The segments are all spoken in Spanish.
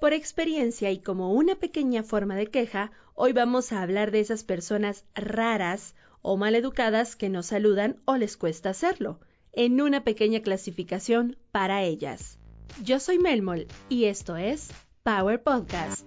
Por experiencia y como una pequeña forma de queja, hoy vamos a hablar de esas personas raras o maleducadas que no saludan o les cuesta hacerlo, en una pequeña clasificación para ellas. Yo soy Melmol y esto es Power Podcast.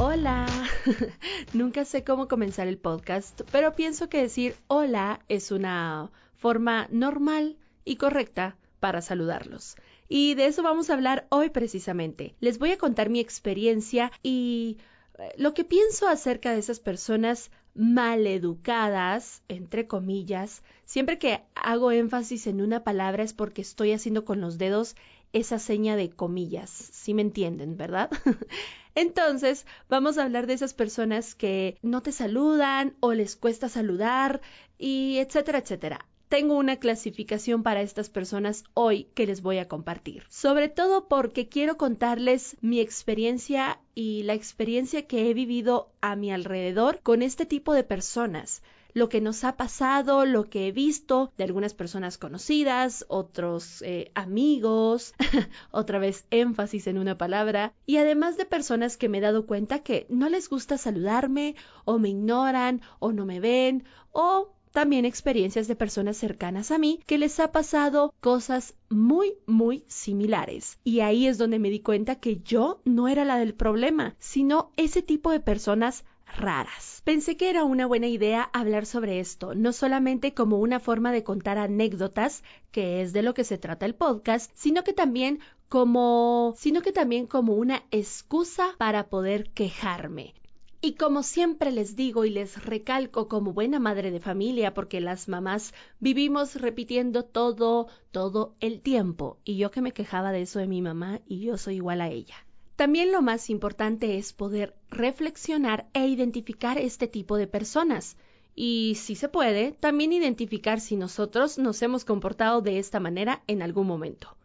Hola. Nunca sé cómo comenzar el podcast, pero pienso que decir hola es una forma normal y correcta para saludarlos. Y de eso vamos a hablar hoy precisamente. Les voy a contar mi experiencia y eh, lo que pienso acerca de esas personas maleducadas, entre comillas. Siempre que hago énfasis en una palabra es porque estoy haciendo con los dedos esa seña de comillas, si me entienden, ¿verdad? Entonces, vamos a hablar de esas personas que no te saludan o les cuesta saludar y etcétera, etcétera tengo una clasificación para estas personas hoy que les voy a compartir. Sobre todo porque quiero contarles mi experiencia y la experiencia que he vivido a mi alrededor con este tipo de personas lo que nos ha pasado, lo que he visto de algunas personas conocidas, otros eh, amigos, otra vez énfasis en una palabra, y además de personas que me he dado cuenta que no les gusta saludarme, o me ignoran, o no me ven, o también experiencias de personas cercanas a mí que les ha pasado cosas muy, muy similares. Y ahí es donde me di cuenta que yo no era la del problema, sino ese tipo de personas raras. Pensé que era una buena idea hablar sobre esto, no solamente como una forma de contar anécdotas, que es de lo que se trata el podcast, sino que también como sino que también como una excusa para poder quejarme. Y como siempre les digo y les recalco como buena madre de familia, porque las mamás vivimos repitiendo todo, todo el tiempo, y yo que me quejaba de eso de mi mamá y yo soy igual a ella. También lo más importante es poder reflexionar e identificar este tipo de personas. Y si se puede, también identificar si nosotros nos hemos comportado de esta manera en algún momento.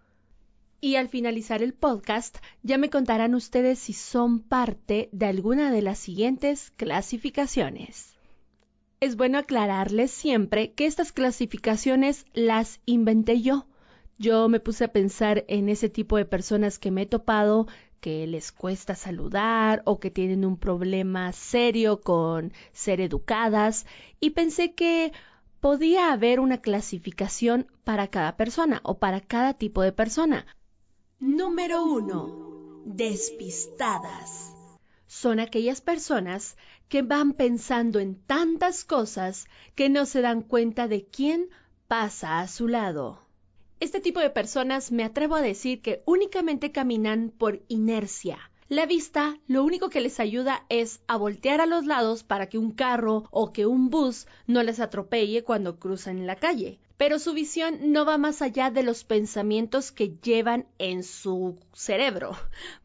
Y al finalizar el podcast ya me contarán ustedes si son parte de alguna de las siguientes clasificaciones. Es bueno aclararles siempre que estas clasificaciones las inventé yo. Yo me puse a pensar en ese tipo de personas que me he topado que les cuesta saludar o que tienen un problema serio con ser educadas y pensé que podía haber una clasificación para cada persona o para cada tipo de persona. Número 1. Despistadas. Son aquellas personas que van pensando en tantas cosas que no se dan cuenta de quién pasa a su lado. Este tipo de personas me atrevo a decir que únicamente caminan por inercia. La vista lo único que les ayuda es a voltear a los lados para que un carro o que un bus no les atropelle cuando cruzan la calle pero su visión no va más allá de los pensamientos que llevan en su cerebro.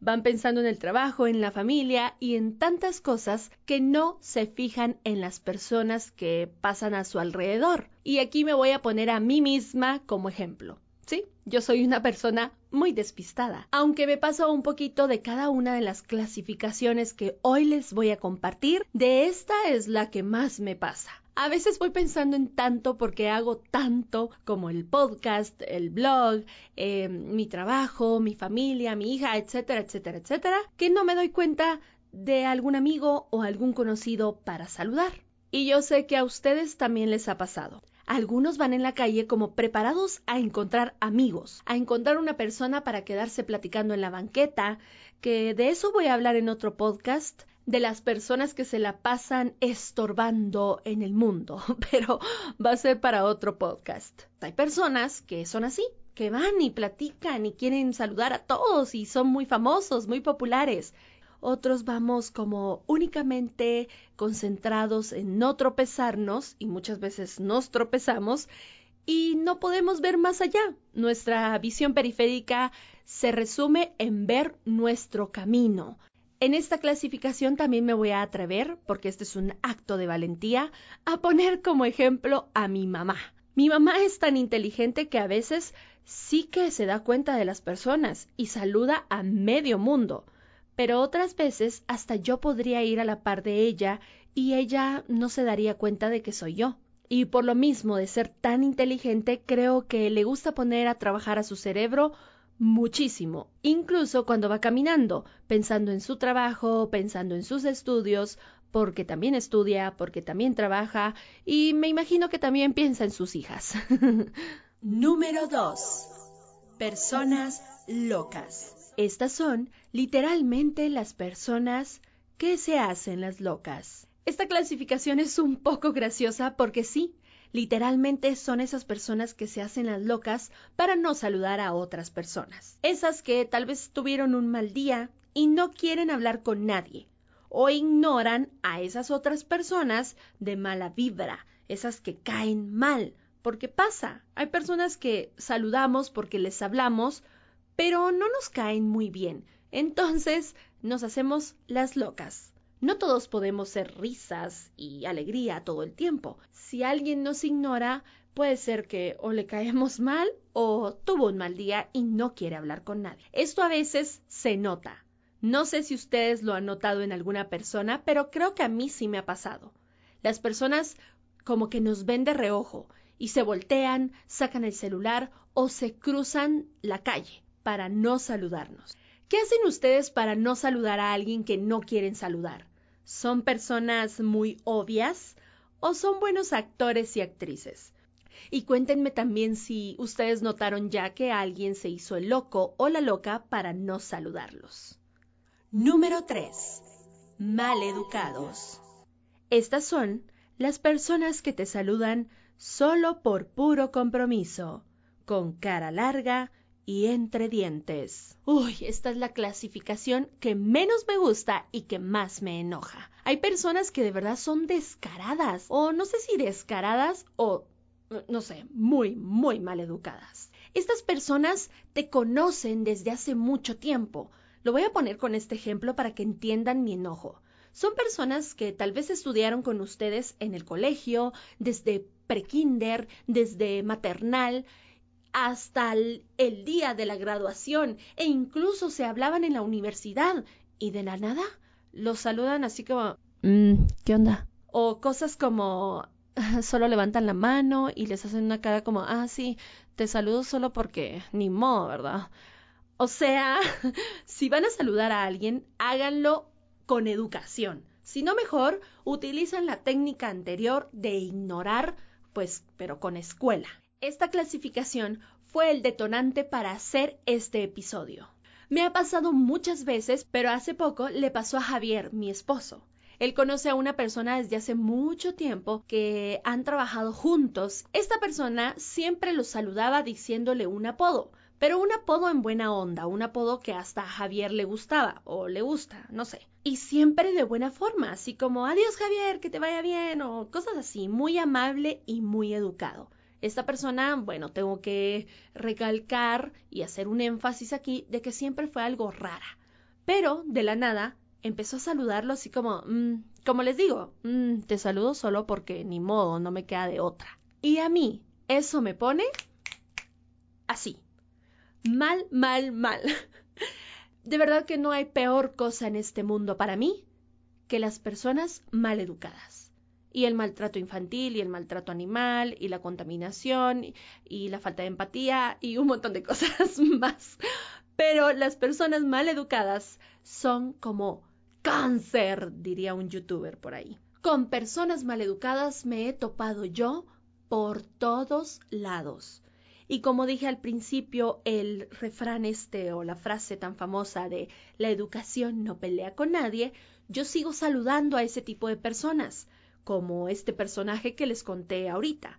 Van pensando en el trabajo, en la familia y en tantas cosas que no se fijan en las personas que pasan a su alrededor. Y aquí me voy a poner a mí misma como ejemplo. Sí, yo soy una persona muy despistada, aunque me paso un poquito de cada una de las clasificaciones que hoy les voy a compartir, de esta es la que más me pasa. A veces voy pensando en tanto porque hago tanto como el podcast, el blog, em, mi trabajo, mi familia, mi hija, etcétera, etcétera, etcétera, que no me doy cuenta de algún amigo o algún conocido para saludar. Y yo sé que a ustedes también les ha pasado. Algunos van en la calle como preparados a encontrar amigos, a encontrar una persona para quedarse platicando en la banqueta, que de eso voy a hablar en otro podcast, de las personas que se la pasan estorbando en el mundo, pero va a ser para otro podcast. Hay personas que son así, que van y platican y quieren saludar a todos y son muy famosos, muy populares. Otros vamos como únicamente concentrados en no tropezarnos y muchas veces nos tropezamos y no podemos ver más allá. Nuestra visión periférica se resume en ver nuestro camino, en esta clasificación también me voy a atrever, porque este es un acto de valentía, a poner como ejemplo a mi mamá. Mi mamá es tan inteligente que a veces sí que se da cuenta de las personas y saluda a medio mundo, pero otras veces hasta yo podría ir a la par de ella y ella no se daría cuenta de que soy yo. Y por lo mismo de ser tan inteligente, creo que le gusta poner a trabajar a su cerebro muchísimo, incluso cuando va caminando, pensando en su trabajo, pensando en sus estudios, porque también estudia, porque también trabaja y me imagino que también piensa en sus hijas. Número 2. Personas locas. Estas son literalmente las personas que se hacen las locas. Esta clasificación es un poco graciosa porque sí, literalmente son esas personas que se hacen las locas para no saludar a otras personas. Esas que tal vez tuvieron un mal día y no quieren hablar con nadie o ignoran a esas otras personas de mala vibra, esas que caen mal, porque pasa, hay personas que saludamos porque les hablamos, pero no nos caen muy bien, entonces nos hacemos las locas. No todos podemos ser risas y alegría todo el tiempo. Si alguien nos ignora, puede ser que o le caemos mal o tuvo un mal día y no quiere hablar con nadie. Esto a veces se nota, no sé si ustedes lo han notado en alguna persona, pero creo que a mí sí me ha pasado. Las personas como que nos ven de reojo y se voltean, sacan el celular o se cruzan la calle para no saludarnos. ¿Qué hacen ustedes para no saludar a alguien que no quieren saludar? ¿Son personas muy obvias o son buenos actores y actrices? Y cuéntenme también si ustedes notaron ya que alguien se hizo el loco o la loca para no saludarlos. Número 3. Maleducados. Estas son las personas que te saludan solo por puro compromiso, con cara larga y entre dientes. Uy, esta es la clasificación que menos me gusta y que más me enoja. Hay personas que de verdad son descaradas, o no sé si descaradas o, no sé, muy, muy maleducadas. Estas personas te conocen desde hace mucho tiempo, lo voy a poner con este ejemplo para que entiendan mi enojo. Son personas que tal vez estudiaron con ustedes en el colegio, desde prekinder, desde maternal, hasta el, día de la graduación, e incluso se hablaban en la universidad, y de la nada los saludan así como, mm, ¿qué onda? O cosas como, solo levantan la mano y les hacen una cara como, ah, sí, te saludo solo porque ni modo, ¿verdad? O sea, si van a saludar a alguien, háganlo con educación. Si no mejor, utilizan la técnica anterior de ignorar, pues, pero con escuela. Esta clasificación fue el detonante para hacer este episodio. Me ha pasado muchas veces, pero hace poco le pasó a Javier, mi esposo. Él conoce a una persona desde hace mucho tiempo que han trabajado juntos. Esta persona siempre lo saludaba diciéndole un apodo pero un apodo en buena onda, un apodo que hasta a Javier le gustaba o le gusta, no sé. Y siempre de buena forma, así como adiós Javier, que te vaya bien o cosas así, muy amable y muy educado. Esta persona, bueno, tengo que recalcar y hacer un énfasis aquí de que siempre fue algo rara. Pero de la nada empezó a saludarlo así como, mm, como les digo, mm, te saludo solo porque ni modo, no me queda de otra. Y a mí, eso me pone así mal, mal, mal. De verdad que no hay peor cosa en este mundo para mí que las personas mal educadas. Y el maltrato infantil, y el maltrato animal, y la contaminación, y, la falta de empatía, y un montón de cosas más. Pero las personas mal educadas son como cáncer, diría un youtuber por ahí. Con personas mal educadas me he topado yo por todos lados. Y como dije al principio, el refrán este o la frase tan famosa de la educación no pelea con nadie, yo sigo saludando a ese tipo de personas, como este personaje que les conté ahorita.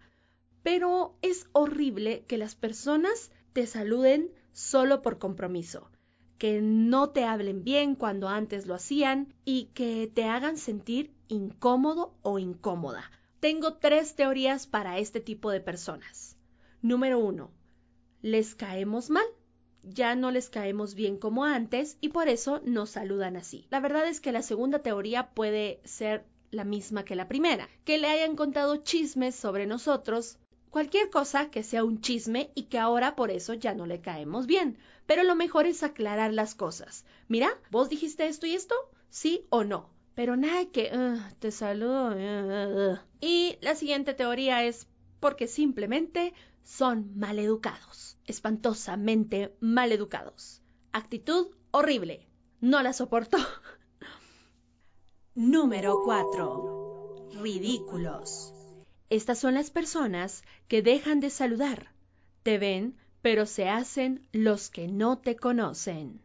Pero es horrible que las personas te saluden solo por compromiso, que no te hablen bien cuando antes lo hacían y que te hagan sentir incómodo o incómoda. Tengo tres teorías para este tipo de personas. Número uno, les caemos mal. Ya no les caemos bien como antes y por eso nos saludan así. La verdad es que la segunda teoría puede ser la misma que la primera, que le hayan contado chismes sobre nosotros, cualquier cosa que sea un chisme y que ahora por eso ya no le caemos bien. Pero lo mejor es aclarar las cosas. Mira, vos dijiste esto y esto, sí o no. Pero nada que te saludo. y la siguiente teoría es porque simplemente son maleducados, espantosamente maleducados. Actitud horrible. No la soporto. Número 4. Ridículos. Estas son las personas que dejan de saludar. Te ven, pero se hacen los que no te conocen.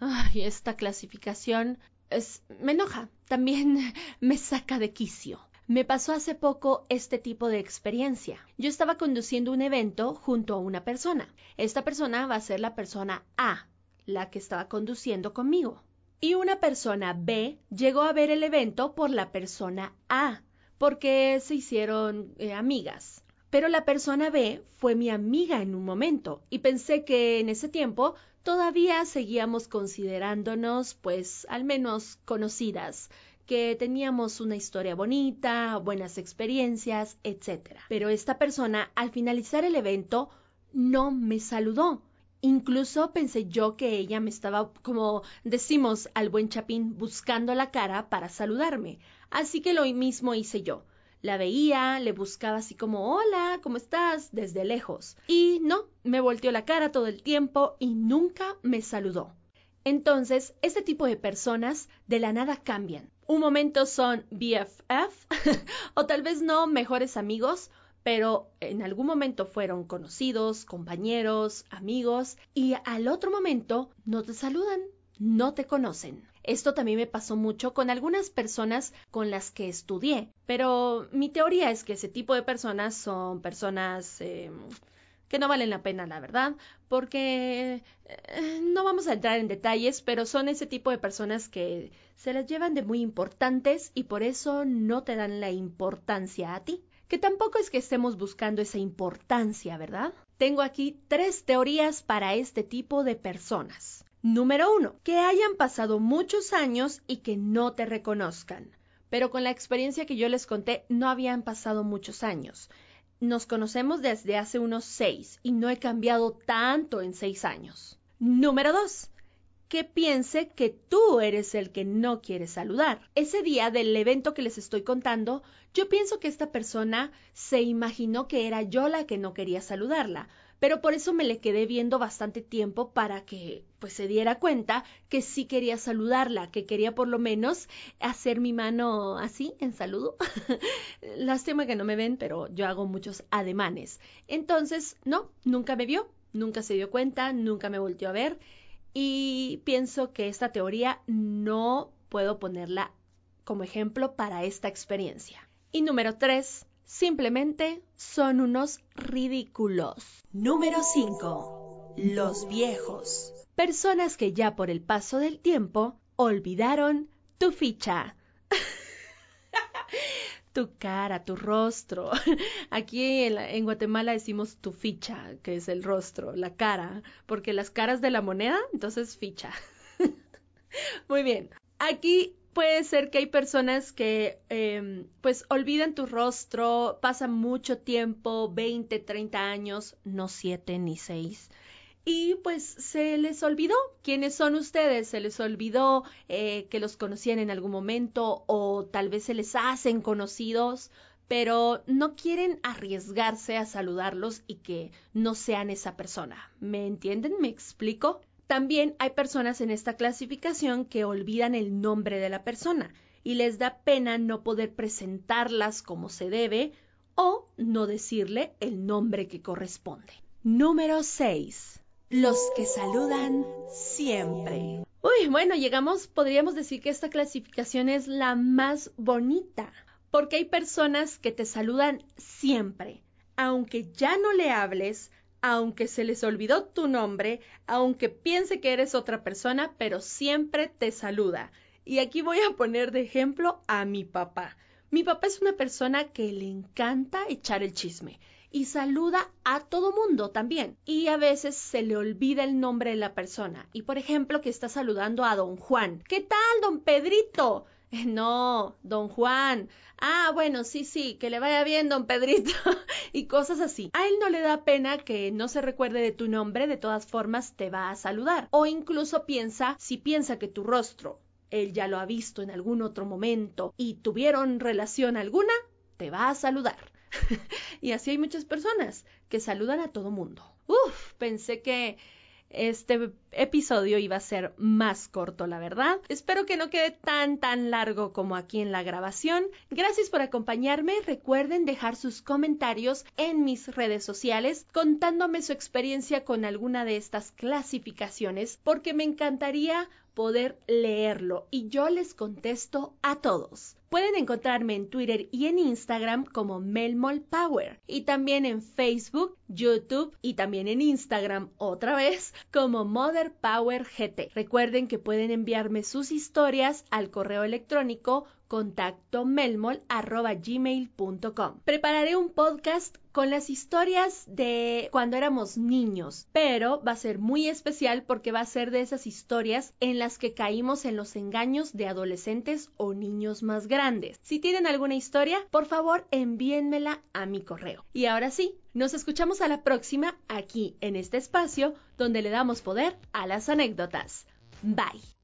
Ay, esta clasificación es, me enoja, también me saca de quicio. Me pasó hace poco este tipo de experiencia. Yo estaba conduciendo un evento junto a una persona. Esta persona va a ser la persona A, la que estaba conduciendo conmigo. Y una persona B llegó a ver el evento por la persona A, porque se hicieron eh, amigas. Pero la persona B fue mi amiga en un momento y pensé que en ese tiempo todavía seguíamos considerándonos pues al menos conocidas, que teníamos una historia bonita, buenas experiencias, etc. Pero esta persona al finalizar el evento no me saludó. Incluso pensé yo que ella me estaba, como decimos al buen chapín, buscando la cara para saludarme. Así que lo mismo hice yo. La veía, le buscaba así como hola, ¿cómo estás? desde lejos. Y no, me volteó la cara todo el tiempo y nunca me saludó. Entonces, este tipo de personas de la nada cambian. Un momento son BFF o tal vez no mejores amigos, pero en algún momento fueron conocidos, compañeros, amigos y al otro momento no te saludan, no te conocen. Esto también me pasó mucho con algunas personas con las que estudié, pero mi teoría es que ese tipo de personas son personas eh, que no valen la pena, la verdad, porque eh, no vamos a entrar en detalles, pero son ese tipo de personas que se las llevan de muy importantes y por eso no te dan la importancia a ti. Que tampoco es que estemos buscando esa importancia, ¿verdad? Tengo aquí tres teorías para este tipo de personas. Número uno, que hayan pasado muchos años y que no te reconozcan. Pero con la experiencia que yo les conté, no habían pasado muchos años. Nos conocemos desde hace unos seis y no he cambiado tanto en seis años. Número dos, que piense que tú eres el que no quiere saludar. Ese día del evento que les estoy contando, yo pienso que esta persona se imaginó que era yo la que no quería saludarla, pero por eso me le quedé viendo bastante tiempo para que pues se diera cuenta que sí quería saludarla, que quería por lo menos hacer mi mano así en saludo. Lástima que no me ven, pero yo hago muchos ademanes. Entonces, no, nunca me vio, nunca se dio cuenta, nunca me volteó a ver y pienso que esta teoría no puedo ponerla como ejemplo para esta experiencia. Y número tres, Simplemente son unos ridículos. Número 5. Los viejos. Personas que ya por el paso del tiempo olvidaron tu ficha. Tu cara, tu rostro. Aquí en, en, Guatemala decimos tu ficha, que es el rostro, la cara, porque las caras de la moneda, entonces ficha. Muy bien. Aquí puede ser que hay personas que eh, pues olvidan tu rostro, pasan mucho tiempo, 20, 30 años, no 7 ni 6. Y pues se les olvidó quiénes son ustedes, se les olvidó eh, que los conocían en algún momento o tal vez se les hacen conocidos, pero no quieren arriesgarse a saludarlos y que no sean esa persona. ¿Me entienden? ¿Me explico? También hay personas en esta clasificación que olvidan el nombre de la persona y les da pena no poder presentarlas como se debe o no decirle el nombre que corresponde. Número 6. Los que saludan siempre. Uy, bueno, llegamos, podríamos decir que esta clasificación es la más bonita, porque hay personas que te saludan siempre, aunque ya no le hables, aunque se les olvidó tu nombre, aunque piense que eres otra persona, pero siempre te saluda. Y aquí voy a poner de ejemplo a mi papá. Mi papá es una persona que le encanta echar el chisme y saluda a todo mundo también. Y a veces se le olvida el nombre de la persona. Y por ejemplo, que está saludando a don Juan. ¿Qué tal, don Pedrito? No, don Juan. Ah, bueno, sí, sí, que le vaya bien, don Pedrito. y cosas así. A él no le da pena que no se recuerde de tu nombre, de todas formas te va a saludar. O incluso piensa, si piensa que tu rostro, él ya lo ha visto en algún otro momento y tuvieron relación alguna, te va a saludar. y así hay muchas personas que saludan a todo mundo. Uf, pensé que este episodio iba a ser más corto, la verdad. Espero que no quede tan tan largo como aquí en la grabación. Gracias por acompañarme. Recuerden dejar sus comentarios en mis redes sociales contándome su experiencia con alguna de estas clasificaciones porque me encantaría poder leerlo y yo les contesto a todos. Pueden encontrarme en Twitter y en Instagram como Melmol Power y también en Facebook, YouTube y también en Instagram otra vez como Mother Power GT. Recuerden que pueden enviarme sus historias al correo electrónico contacto gmail.com. Prepararé un podcast con las historias de cuando éramos niños, pero va a ser muy especial porque va a ser de esas historias en las que caímos en los engaños de adolescentes o niños más grandes. Si tienen alguna historia, por favor envíenmela a mi correo. Y ahora sí, nos escuchamos a la próxima aquí en este espacio donde le damos poder a las anécdotas. Bye.